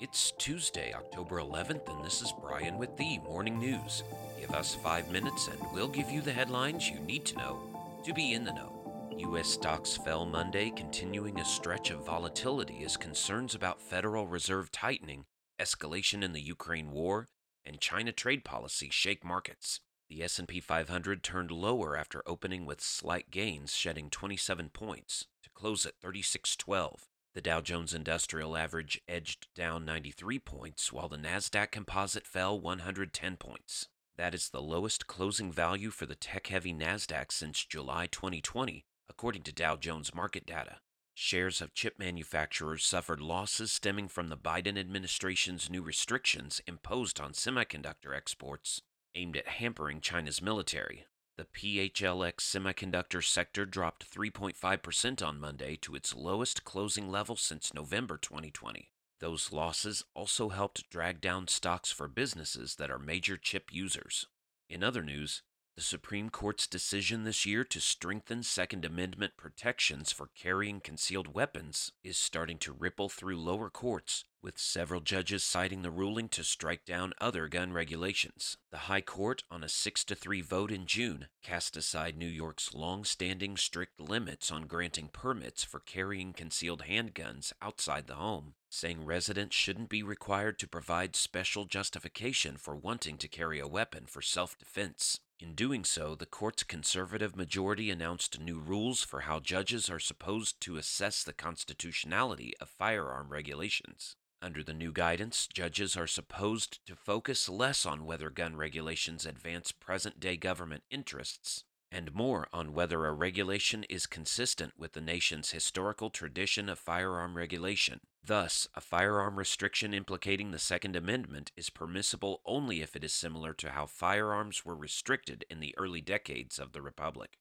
It's Tuesday, October 11th, and this is Brian with the Morning News. Give us five minutes and we'll give you the headlines you need to know to be in the know. U.S. stocks fell Monday, continuing a stretch of volatility as concerns about Federal Reserve tightening, escalation in the Ukraine war, and China trade policy shake markets. The S&P 500 turned lower after opening with slight gains, shedding 27 points to close at 3612. The Dow Jones Industrial Average edged down 93 points, while the NASDAQ Composite fell 110 points. That is the lowest closing value for the tech heavy NASDAQ since July 2020, according to Dow Jones market data. Shares of chip manufacturers suffered losses stemming from the Biden administration's new restrictions imposed on semiconductor exports aimed at hampering China's military. The PHLX semiconductor sector dropped 3.5% on Monday to its lowest closing level since November 2020. Those losses also helped drag down stocks for businesses that are major chip users. In other news, the Supreme Court's decision this year to strengthen Second Amendment protections for carrying concealed weapons is starting to ripple through lower courts, with several judges citing the ruling to strike down other gun regulations. The High Court, on a 6 to 3 vote in June, cast aside New York's long standing strict limits on granting permits for carrying concealed handguns outside the home, saying residents shouldn't be required to provide special justification for wanting to carry a weapon for self defense. In doing so, the court's conservative majority announced new rules for how judges are supposed to assess the constitutionality of firearm regulations. Under the new guidance, judges are supposed to focus less on whether gun regulations advance present day government interests and more on whether a regulation is consistent with the nation's historical tradition of firearm regulation. Thus, a firearm restriction implicating the Second Amendment is permissible only if it is similar to how firearms were restricted in the early decades of the Republic.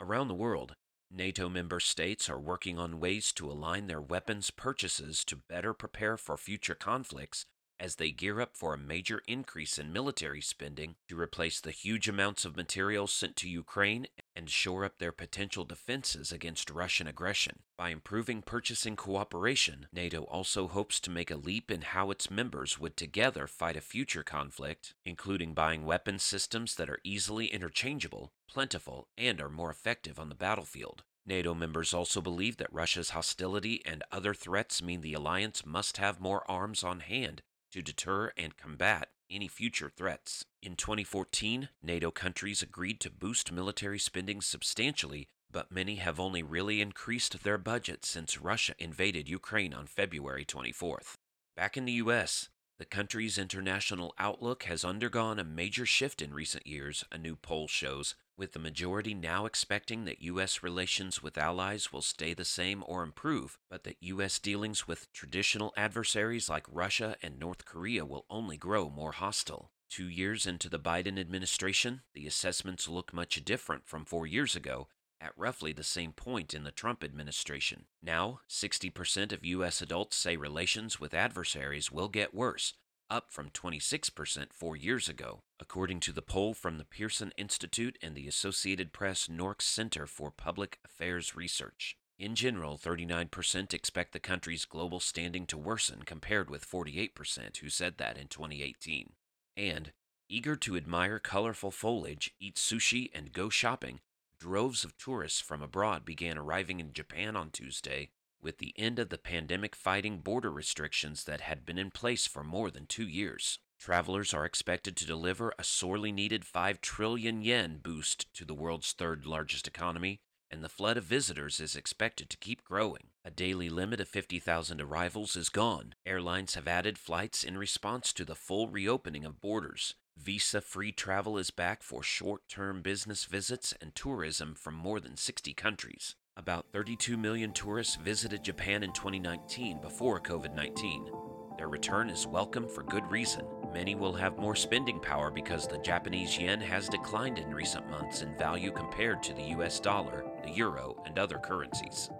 Around the world, NATO member states are working on ways to align their weapons purchases to better prepare for future conflicts as they gear up for a major increase in military spending to replace the huge amounts of material sent to Ukraine and shore up their potential defenses against Russian aggression. By improving purchasing cooperation, NATO also hopes to make a leap in how its members would together fight a future conflict, including buying weapon systems that are easily interchangeable, plentiful, and are more effective on the battlefield. NATO members also believe that Russia's hostility and other threats mean the alliance must have more arms on hand to deter and combat any future threats. In 2014, NATO countries agreed to boost military spending substantially, but many have only really increased their budget since Russia invaded Ukraine on February 24th. Back in the US, the country's international outlook has undergone a major shift in recent years, a new poll shows, with the majority now expecting that U.S. relations with allies will stay the same or improve, but that U.S. dealings with traditional adversaries like Russia and North Korea will only grow more hostile. Two years into the Biden administration, the assessments look much different from four years ago, at roughly the same point in the Trump administration. Now, 60% of U.S. adults say relations with adversaries will get worse, up from 26% four years ago, according to the poll from the Pearson Institute and the Associated Press NORC Center for Public Affairs Research. In general, 39% expect the country's global standing to worsen compared with 48% who said that in 2018. And, eager to admire colorful foliage, eat sushi, and go shopping, droves of tourists from abroad began arriving in Japan on Tuesday, with the end of the pandemic fighting border restrictions that had been in place for more than two years. Travelers are expected to deliver a sorely needed 5 trillion yen boost to the world's third largest economy, and the flood of visitors is expected to keep growing. A daily limit of 50,000 arrivals is gone. Airlines have added flights in response to the full reopening of borders. Visa free travel is back for short term business visits and tourism from more than 60 countries. About 32 million tourists visited Japan in 2019 before COVID 19. Their return is welcome for good reason. Many will have more spending power because the Japanese yen has declined in recent months in value compared to the US dollar, the euro, and other currencies.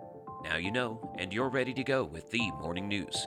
Now you know, and you're ready to go with the morning news.